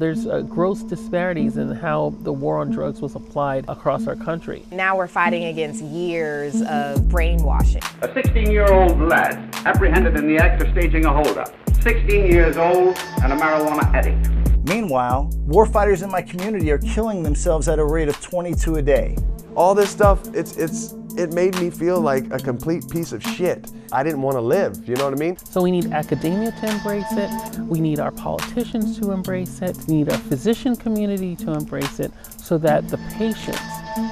There's uh, gross disparities in how the war on drugs was applied across our country. Now we're fighting against years of brainwashing. A 16 year old lad apprehended in the act of staging a holdup. 16 years old and a marijuana addict. Meanwhile, warfighters in my community are killing themselves at a rate of 22 a day. All this stuff, it's, it's, it made me feel like a complete piece of shit. I didn't want to live, you know what I mean? So we need academia to embrace it, we need our politicians to embrace it, we need our physician community to embrace it so that the patients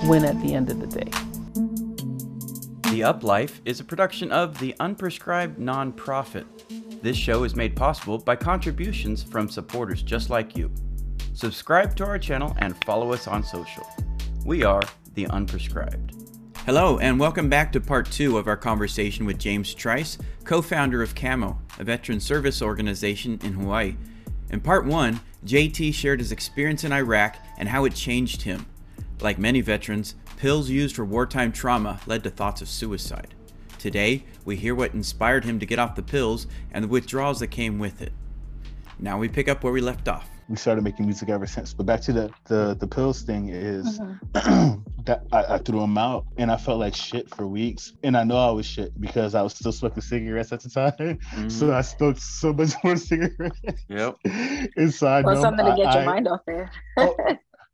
win at the end of the day. The Up Life is a production of the Unprescribed Nonprofit. This show is made possible by contributions from supporters just like you. Subscribe to our channel and follow us on social. We are the Unprescribed. Hello, and welcome back to part two of our conversation with James Trice, co founder of CAMO, a veteran service organization in Hawaii. In part one, JT shared his experience in Iraq and how it changed him. Like many veterans, pills used for wartime trauma led to thoughts of suicide. Today, we hear what inspired him to get off the pills and the withdrawals that came with it. Now we pick up where we left off. We started making music ever since. But back to the the, the pills thing is that I, I threw them out and I felt like shit for weeks. And I know I was shit because I was still smoking cigarettes at the time. So I smoked so much more cigarettes. Yep. and so I Well, know something to get I- your I- mind off there. Oh,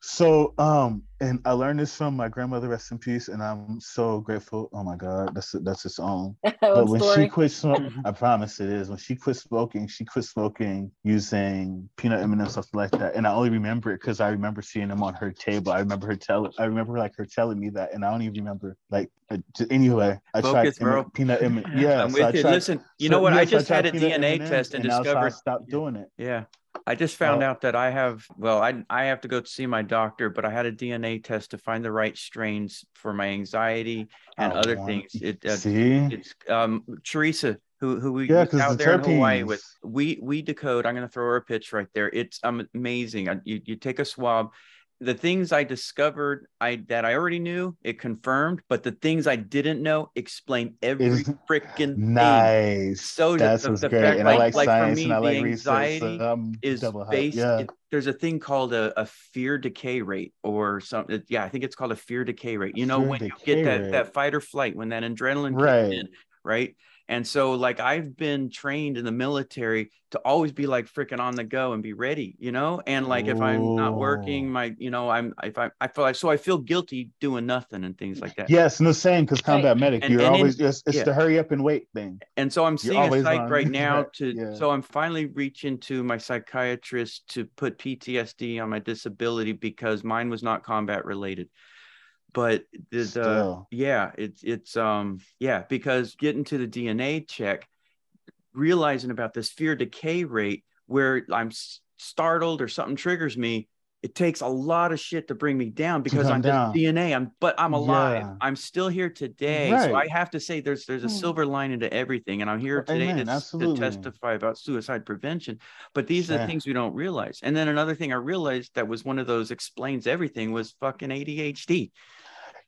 so um and I learned this from my grandmother, rest in peace, and I'm so grateful. Oh my God, that's that's its own. But when story? she quit smoking, I promise it is. When she quit smoking, she quit smoking using peanut M&M something like that. And I only remember it because I remember seeing them on her table. I remember her tell. I remember like her telling me that, and I don't even remember like. uh, Anyway, I Focus, tried bro. M- peanut M. Yeah, I'm so with you. tried- Listen, you so- know what? yeah, I so just had a DNA M&Ms, test and that's how I discovered. stopped doing it. Yeah. I just found Oh. out that I have, well, I, I have to go see my doctor, but I had a DNA test to find the right strains for my anxiety and I other things. It, uh, See, it's um Teresa who who we Yeah, out the there in Hawaii with we we decode. I'm gonna throw her a pitch right there. It's um, amazing. You you take a swab. The things I discovered I that I already knew, it confirmed, but the things I didn't know explain every freaking thing. nice. So that's the- the great, fact, and I like- like, like for science me, and I the like research. So is based Yeah. it- there's a thing called a, a fear decay rate or something yeah i think it's called a fear decay rate you know Fear when you get that rate. that fight or flight when that adrenaline Right. in right and so like i've been trained in the military to always be like freaking on the go and be ready you know and like if i'm not working my you know i'm if i i feel like so i feel guilty doing nothing and things like that Yes, no same because combat medic, And- you're and in- always just it's yeah. the hurry up and wait thing. and so I'm You're seeing a psych on. right now to yeah. so I'm finally reaching to my psychiatrist to put PTSD on my disability because mine was not combat related. But the, yeah, it's it's um yeah, because getting to the DNA check, realizing about this fear decay rate where I'm startled or something triggers me, it takes a lot of shit to bring me down because I'm down. just DNA. I'm but I'm alive. Yeah. I'm still here today. So I have to say there's there's a Hmm. silver lining to everything. And I'm here today amen, to, to testify about suicide prevention. But these are the things we don't realize. And then another thing I realized that was one of those explains everything was fucking ADHD.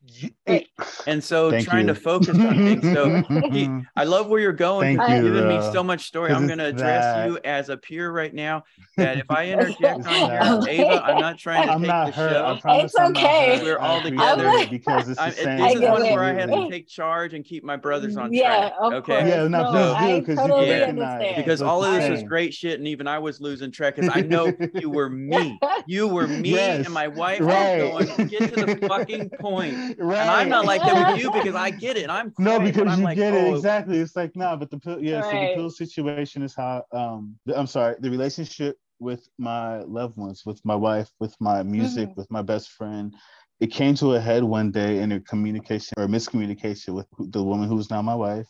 You- Right. And so Thank trying you. to focus on things. So he- I love where you're going. Thank 'cause you, You're giving me uh, so much story. I'm going to address that. you as a peer right now. That if I interject on here, that. Ava, I'm not trying to I'm take not the hurt. show. I promise It's I'm okay. hurt. We're all together. it because it's the I'm, same. this is one it. where I had to take charge and keep my brothers on Yeah, track. of okay. Yeah, no, No, please because you totally can recognize because all of this the was great shit, and even I was losing track because I know you were me. You were me and my wife right. was going, get to the fucking point. Right. And I'm not like that with you because I get it. I'm No, because I'm you like, get it oh, exactly. It's like nah, but the pill, yeah. So the pill situation is how um, the, I'm sorry, the relationship with my loved ones, with my wife, with my music, Mhm. with my best friend, it came to a head one day in a communication or miscommunication with the woman who's now my wife.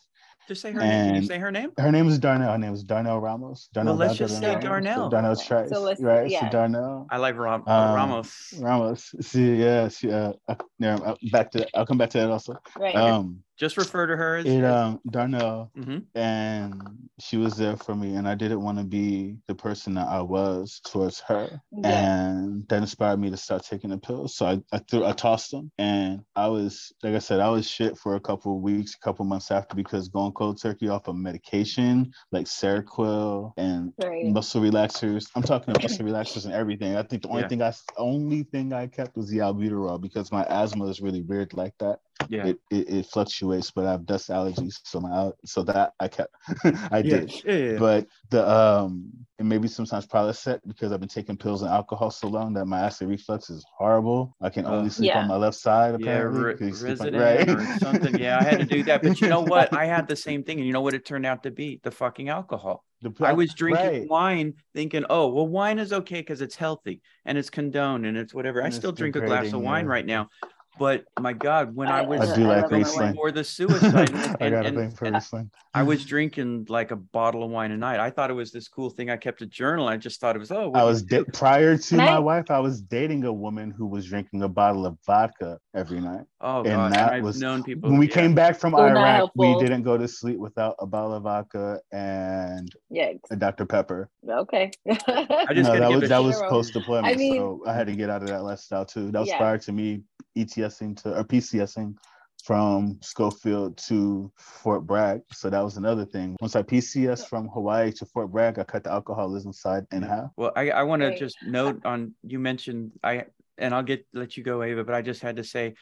Just say her name. Can you say her name? Her name is Darnell. Her name is Darnell Ramos. Darnell let's Val just say Ramos. Darnell. Darnell Trice, So let's- right? yeah. So Darnell. I like Ram- Um, Ramos. Ramos. See, yeah, she, uh, uh, yeah, uh, back to I'll come back to that also. Right. Um, Just refer to her as. It um Darnell, Mhm. and she was there for me, and I didn't want to be the person that I was towards her, Yeah. and that inspired me to start taking the pills. So I, I threw, I tossed them, and I was like I said, I was shit for a couple of weeks, a couple months after because going cold turkey off of medication like Seroquel and Right. muscle relaxers. I'm talking about muscle relaxers and everything. I think the only Yeah. thing I only thing I kept was the albuterol because my asthma is really weird like that Yeah. it, it, it fluctuates, but I have dust allergies, so my so that I kept I yeah. did. Yeah, yeah, yeah. But the um and maybe sometimes Prilosec because I've been taking pills and alcohol so long that my acid reflux is horrible. I can only Uh, sleep Yeah. on my left side yeah, apparently. re- 'cause you sleep on- resident or something. Yeah, I had to do that. But you know what? I had the same thing, and you know what it turned out to be? The fucking alcohol. The I was drinking right. wine, thinking, "Oh, well, wine is okay because it's healthy and it's condoned and it's whatever." I And it's still drink a glass of wine yeah. right now, but my God, when I, I- was I do like Riesling. before the suicide, and, I got a thing for Riesling. I was drinking like a bottle of wine a night. I thought it was this cool thing. I kept a journal. I just thought it was, oh, I was da- prior to Can my I- wife. I was dating a woman who was drinking a bottle of vodka every night. oh and god, that I've was- known people. When we yeah. came back from So not Iraq, we didn't go to sleep without a bottle of vodka and Yeah. a Dr Pepper. Okay. I just no, that was that sh- was Zero. post deployment, I mean- so I had to get out of that lifestyle too. That was Yeah. prior to me ETSing to or PCSing from Schofield to Fort Bragg. So that was another thing. Once I PCS from Hawaii to Fort Bragg, I cut the alcoholism side in half. Well, I, I want to just note on you mentioned I and I'll get let you go, Ava, but I just had to say,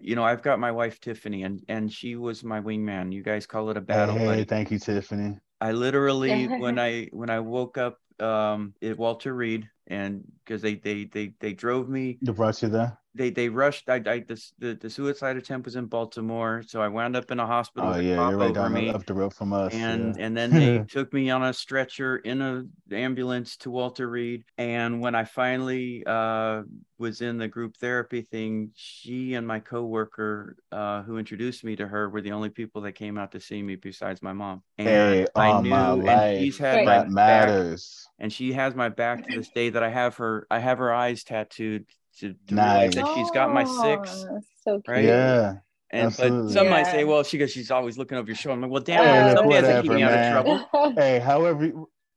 you know, I've got my wife Tiffany, and and she was my wingman. You guys call it a battle hey, buddy. thank you, Tiffany. I literally when I when I woke up um at Walter Reed and because they they they they drove me Who brought you there? They they rushed I, I this, the the suicide attempt was in Baltimore so I wound up in a hospital Oh yeah, cop you're right over down me the, up the road from us. and yeah. and then they took me on a stretcher in a ambulance to Walter Reed. And when I finally uh, was in the group therapy thing, she and my coworker uh, who introduced me to her were the only people that came out to see me besides my mom. And Hey, I knew, my and life, she's had Right. my that back, matters. and she has my back to this day. That I have her, I have her eyes tattooed to, to realize Nice. that she's got my six. Oh, Aw, So cute. Right? Yeah. And but Absolutely. some might say, well, she goes, she's always looking over your shoulder. I'm like, well, damn, Hey, it, look, some days they keep whatever, me out of trouble. Hey, however,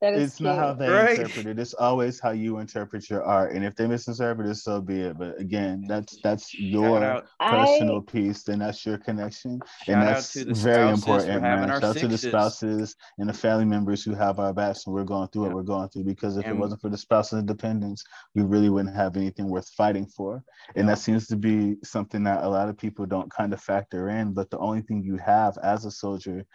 that is it's not how they Right. interpret it. It's always how you interpret your art. And if they misinterpret it, so be it. But again, that's that's your out, personal piece, then that's your connection. shout and that's very important, man. Shout out to the spouses and the family members who have our backs when we're going through Yeah. what we're going through. Because if And- it wasn't for the spouses and dependents, we really wouldn't have anything worth fighting for. And Yeah. that seems to be something that a lot of people don't kind of factor in. But the only thing you have as a soldier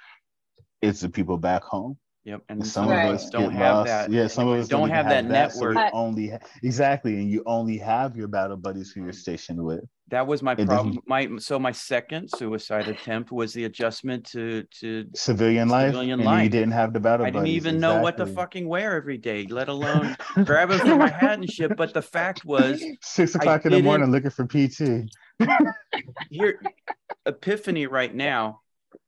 is the people back home. Yep, And some of us don't have lost. that. Yeah, some of us don't even have that so we network. only ha- exactly, and you only have your battle buddies who you're stationed with. That was my It problem. doesn't- My so my second suicide attempt was the adjustment to to. Civilian life, Civilian and you didn't have the battle buddies. I didn't buddies. even know what to fucking wear every day, let alone grab it from my hat and shit. But the fact was, Six I o'clock in the morning looking for PT. here epiphany right now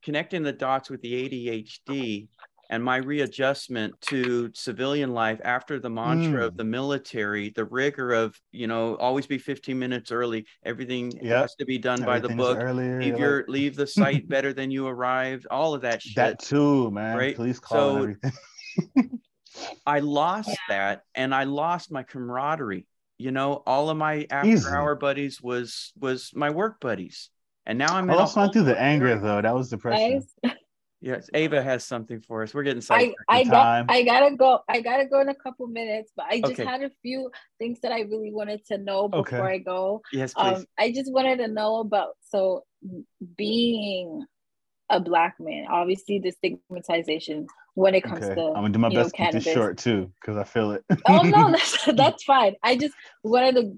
connecting the dots with the adhd and my readjustment to civilian life after the mantra of Mm. the military the rigor of you know always be 15 minutes early everything Yep. has to be done by the book earlier. leave like- leave the site better than you arrived all of that shit that too, man. right? Police call So- everything. I lost that and I lost my camaraderie. You know, all of my after Easy. hour buddies was was my work buddies. And now I'm I in a lost mine through the anger though. That was depression. Guys, Yes, Ava has something for us. We're getting I sidetracked. I time. got I gotta go. I gotta go in a couple minutes, but I just Okay. had a few things that I really wanted to know before Okay. I go. yes, please. Um, I just wanted to know about so being a black man. Obviously, the stigmatization when it comes Okay, to I'm gonna do my you know, best to keep this short too, because I feel it. oh no, that's, that's fine. I just wanted to,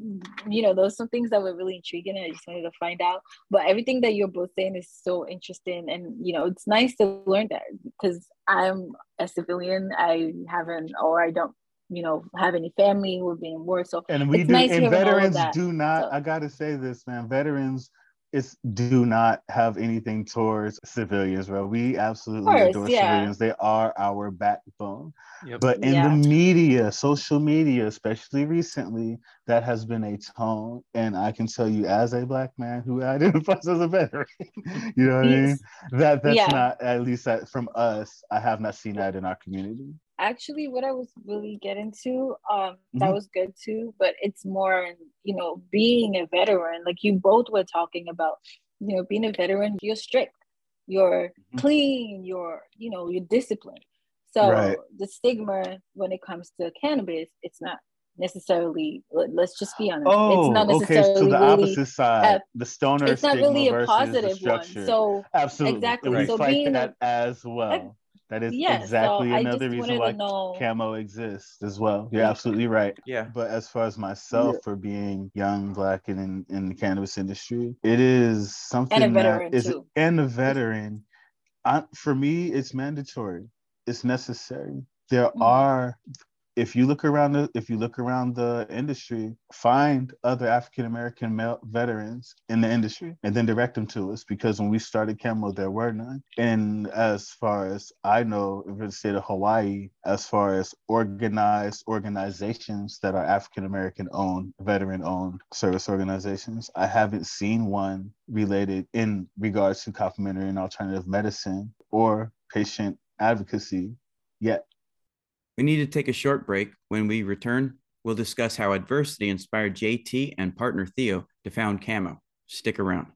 you know, those some things that were really intriguing, and I just wanted to find out. But everything that you're both saying is so interesting, and you know, it's nice to learn that because I'm a civilian. I haven't, or I don't, you know, have any family who have been in war. So And we do, nice and of veterans do not. So- I gotta say this, man. Veterans, it's do not have anything towards civilians, bro. We absolutely Of course, adore yeah. civilians. They are our backbone. Yep. But in Yeah. the media, social media, especially recently, that has been a tone. And I can tell you, as a black man who identifies as a veteran, you know what I mean? That that's Yeah. not at least that from us. I have not seen that in our community. Actually what I was really getting to, um, that Mhm. was good too, but it's more you know, being a veteran, like you both were talking about, you know, being a veteran, you're strict, you're Mhm. clean, you're, you know, you're disciplined. So Right. the stigma when it comes to cannabis, it's not necessarily let- let's just be honest. Oh, it's not okay. necessarily So the really opposite side, the stoner it's not really a positive one. So Absolutely. exactly. We So being a- that as well. That is yeah, exactly so another reason why camo exists as well. You're absolutely right. Yeah. But as far as myself for being young, black, and in, in the cannabis industry, it is something veteran, that is too. and a veteran. I, for me, it's mandatory. It's necessary. There Mhm. are if you look around the if you look around the industry, find other African American male veterans in the industry and then direct them to us because when we started Camo, there were none. And as far as I know, in the state of Hawaii, as far as organized organizations that are African American owned, veteran owned service organizations, I haven't seen one related in regards to complementary and alternative medicine or patient advocacy yet. We need to take a short break. When we return, we'll discuss how adversity inspired JT and partner Theo to found Camo. Stick around.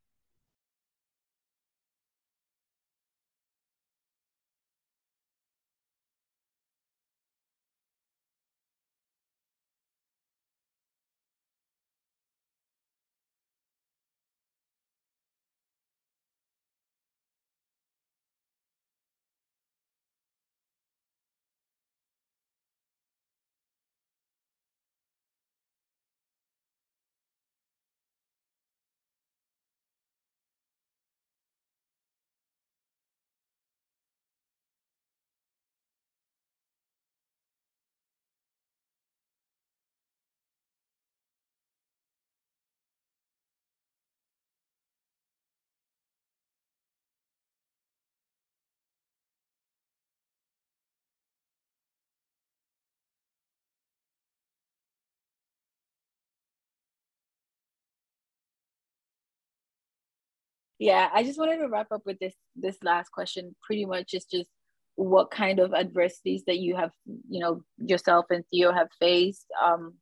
Yeah i just wanted to wrap up with this this last question pretty much is just what kind of adversities that you have you know yourself and theo have faced um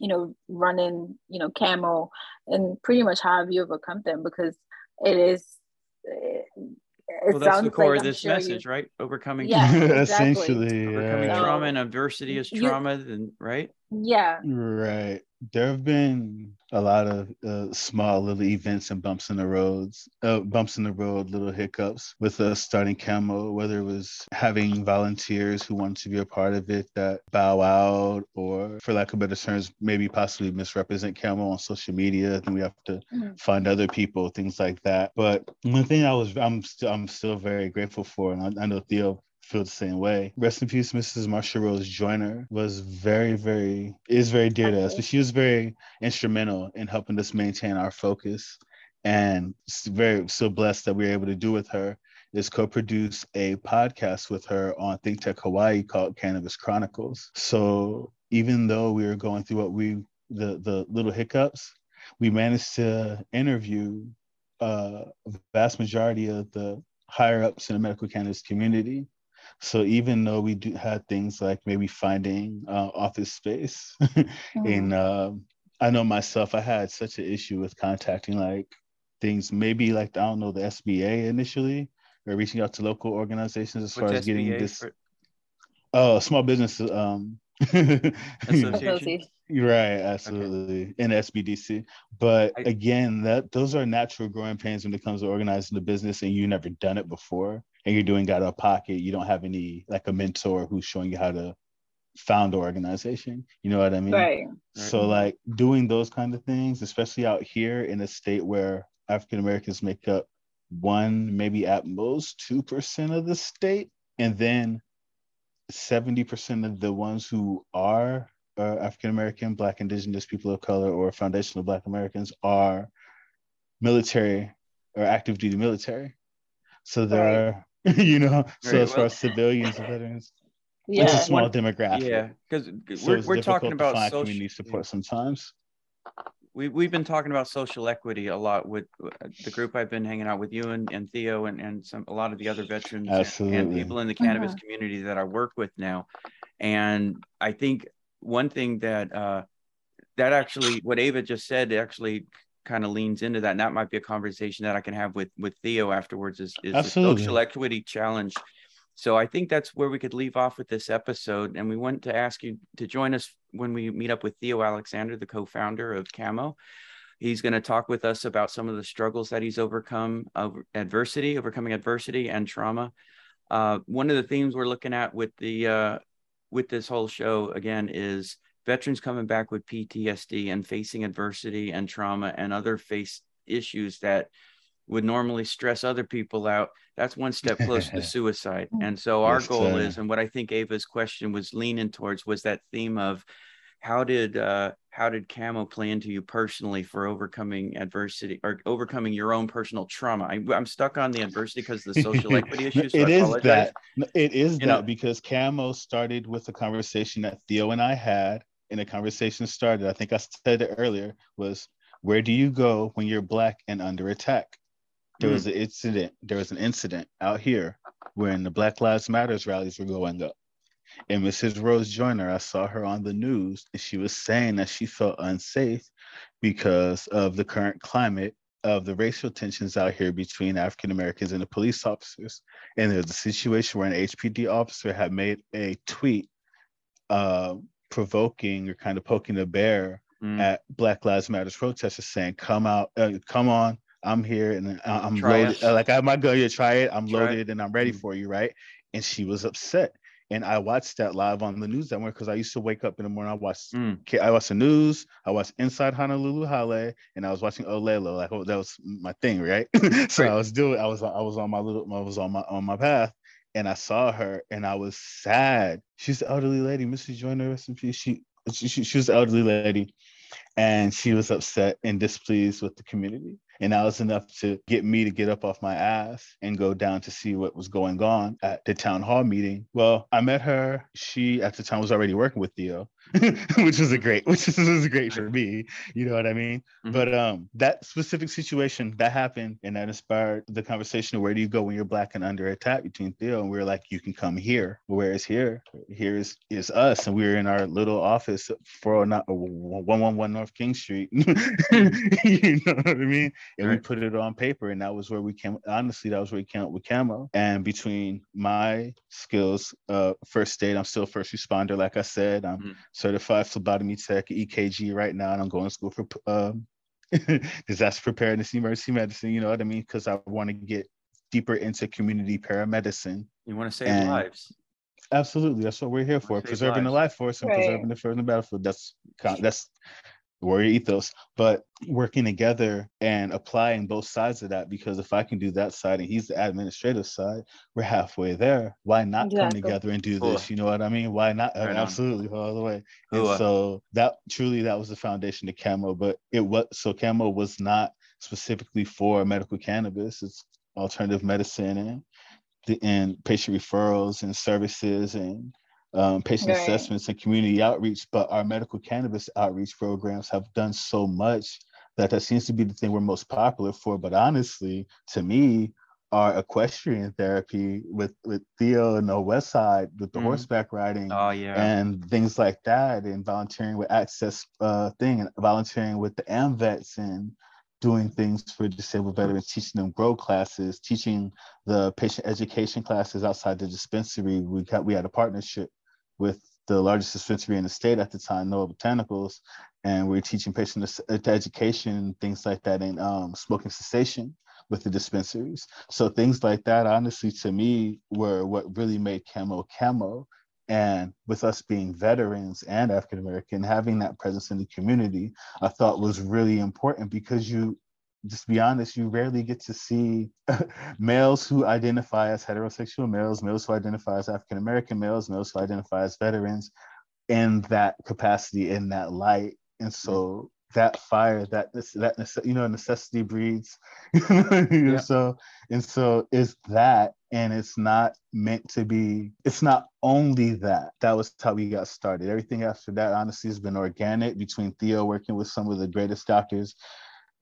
you know running you know camo and pretty much how have you overcome them because it is it, it well, that's the core like of I'm this sure you- message, right? Overcoming Yeah, trauma. exactly. Essentially, Overcoming yeah. trauma and adversity is You- trauma, then right? Yeah Right. There have been a lot of uh, small little events and bumps in the roads, uh, bumps in the road, little hiccups with us starting Camo, whether it was having volunteers who wanted to be a part of it that bow out or, for lack of better terms, maybe possibly misrepresent Camo on social media. Then we have to Mhm. find other people, things like that. But one thing I was, I'm still, I'm still very grateful for, and I, I know Theo feel the same way. Rest in peace, Mrs. Marsha Rose Joyner was very, very is very dear to us, but she was very instrumental in helping us maintain our focus. And very so blessed that we were able to do with her is co-produce a podcast with her on Think Tech Hawaii called Cannabis Chronicles. So even though we were going through what we the the little hiccups, we managed to interview uh, a vast majority of the higher ups in the medical cannabis community. So even though we do had things like maybe finding uh, office space, and um I know myself, I had such an issue with contacting like things, maybe like I don't know the SBA initially, or reaching out to local organizations as far What's as getting this. for- Oh, small business. Um, Association. Association. You're right, absolutely. In SBDC. But I- again, that those are natural growing pains when it comes to organizing the business and you've never done it before and you're doing out of pocket. You don't have any like a mentor who's showing you how to found an organization. You know what I mean? right So like doing those kind of things, especially out here in a state where African Americans make up one, maybe at most two percent of the state, and then seventy percent of the ones who are uh, African American, Black, Indigenous people of color, or foundational Black Americans are military or active duty military. So there are, you know, so Right, as far as civilians and veterans, Yeah. it's a small One- demographic. Yeah, because So we're, we're talking about find social. community support sometimes. We we've been talking about social equity a lot with uh, the group I've been hanging out with you and, and Theo and, and some a lot of the other veterans and- and, people in the cannabis Mhm. community that I work with now. And I think one thing that uh that actually what Ava just said actually kind of leans into that. And that might be a conversation that I can have with with Theo afterwards is, is the social equity challenge. So I think that's where we could leave off with this episode. And we want to ask you to join us when we meet up with Theo Alexander, the co-founder of Camo. He's going to talk with us about some of the struggles that he's overcome of adversity, overcoming adversity and trauma. Uh, one of the themes we're looking at with the uh, with this whole show again is veterans coming back with PTSD and facing adversity and trauma and other face issues that would normally stress other people out. That's one step closer to suicide. And so our Yes, goal is, and what I think Ava's question was leaning towards was that theme of how did uh how did camo play into you personally for overcoming adversity or overcoming your own personal trauma I, i'm stuck on the adversity because the social equity issues so it is that. It is You that know- because Camo started with a conversation that Theo and I had, and the conversation started. I think I said it earlier. Was where do you go when you're black and under attack? There Mm. was an incident. There was an incident out here when the Black Lives Matters rallies were going up. And Mrs. Rose Joyner, I saw her on the news, and she was saying that she felt unsafe because of the current climate of the racial tensions out here between African Americans and the police officers. And there's a situation where an HPD officer had made a tweet uh, provoking or kind of poking the bear Mm. at Black Lives Matters protesters, saying, "Come out, uh, come on, I'm here, and I- I'm Try loaded. uh, Like I might go, you try it. I'm Try it. loaded, and I'm ready Mm. for you, right?" And she was upset. And I watched that live on the news that morning because I used to wake up in the morning. I watched, Mm. I watched the news. I watched Inside Honolulu Hale, and I was watching Olelo. Like oh, that was my thing, right? so Right. I was doing. I was I was on my little. I was on my on my path, and I saw her, and I was sad. She's the elderly lady, Mrs. Joyner, rest in peace. She she, she, was elderly lady, and she was upset and displeased with the community. And that was enough to get me to get up off my ass and go down to see what was going on at the town hall meeting. Well, I met her. She at the time was already working with Theo, which was a great, which was great for me. You know what I mean? Mhm. But um, that specific situation that happened and that inspired the conversation of where do you go when you're black and under attack between Theo and we are like, you can come here. Whereas here, here is is us, and we are in our little office for not one one one North King Street. you know what I mean? And we put it on paper, and that was where we came. Honestly, that was where we came up with Camo. And between my skills, uh, first aid, I'm still a first responder. Like I said, I'm Mhm. Certified phlebotomy tech, EKG right now, and I'm going to school for um, disaster preparedness, emergency medicine. You know what I mean? Because I want to get deeper into community paramedicine. you want to save And- lives Absolutely, that's what we're here for: Save preserving the life force and Right. preserving the first in the battlefield. That's that's warrior ethos. But working together and applying both sides of that, because if I can do that side and he's the administrative side, we're halfway there. Why not come together and do Cool. this? You know what I mean? Why not? Right on. Absolutely, all the way. And so that truly that was the foundation to Camo. But it was so Camo was not specifically for medical cannabis. It's alternative medicine and the and patient referrals and services and um, patient Right. assessments and community outreach. But our medical cannabis outreach programs have done so much that that seems to be the thing we're most popular for. But honestly, to me, our equestrian therapy with with Theo and the West Side with the Mhm. horseback riding oh yeah and things like that and volunteering with access uh thing and volunteering with the AMVETs and doing things for disabled veterans teaching them grow classes teaching the patient education classes outside the dispensary we got we had a partnership with the largest dispensary in the state at the time Noa Botanicals and we were teaching patient education things like that and um, smoking cessation with the dispensaries. So things like that honestly to me were what really made camo camo. And with us being veterans and African American, having that presence in the community, I thought was really important because you, just be honest, you rarely get to see males who identify as heterosexual males, males who identify as African American males, males who identify as veterans in that capacity, in that light. And so that fire that that you know necessity breeds yeah. so and so it's that and it's not meant to be it's not only that that was how we got started everything after that honestly has been organic between theo working with some of the greatest doctors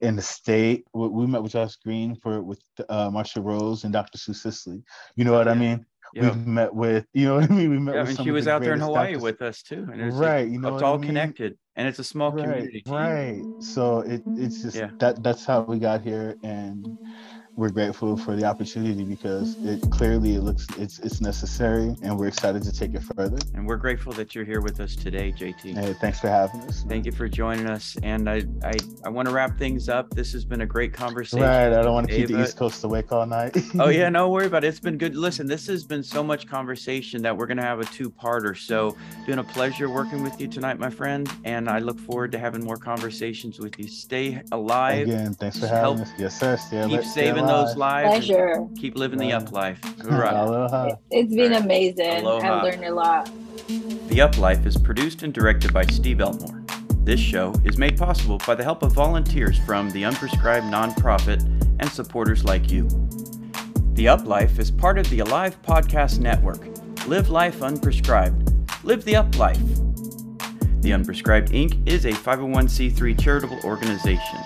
in the state we met with josh green for with uh, marsha rose and dr sue sisley you know what yeah. i mean We've met with, you know what I mean? We met yeah, with and she was out there in Hawaii doctors. with us too. And it's right. you know, it's all I mean? connected and it's a small right, community. Right. So it, it's just yeah. that that's how we got here. And we're grateful for the opportunity because it clearly it looks it's it's necessary and we're excited to take it further. And we're grateful that you're here with us today, JT. Hey, thanks for having us. Thank you for joining us. And I I, I want to wrap things up. This has been a great conversation. Right. I don't want to keep the East Coast awake all night. oh yeah, no worry about it. It's been good. Listen, this has been so much conversation that we're gonna have a two-parter. So been a pleasure working with you tonight, my friend. And I look forward to having more conversations with you. Stay alive. Again, thanks for having us. Yes, sir. Stay keep saving those lives. Pleasure. Keep living the up life. Aloha. It's been right. amazing. Aloha. I've learned a lot. The Up Life is produced and directed by Steve Elmore. This show is made possible by the help of volunteers from the Unprescribed Nonprofit and supporters like you. The Up Life is part of the Alive Podcast Network. Live life unprescribed. Live the Up Life. The Unprescribed Inc. is a 501c3 charitable organization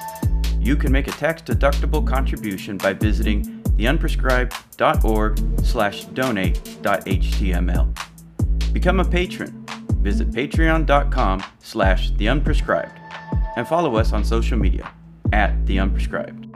you can make a tax-deductible contribution by visiting theunprescribed.org slash donate.html. Become a patron. Visit patreon.com slash theunprescribed and follow us on social media at theunprescribed.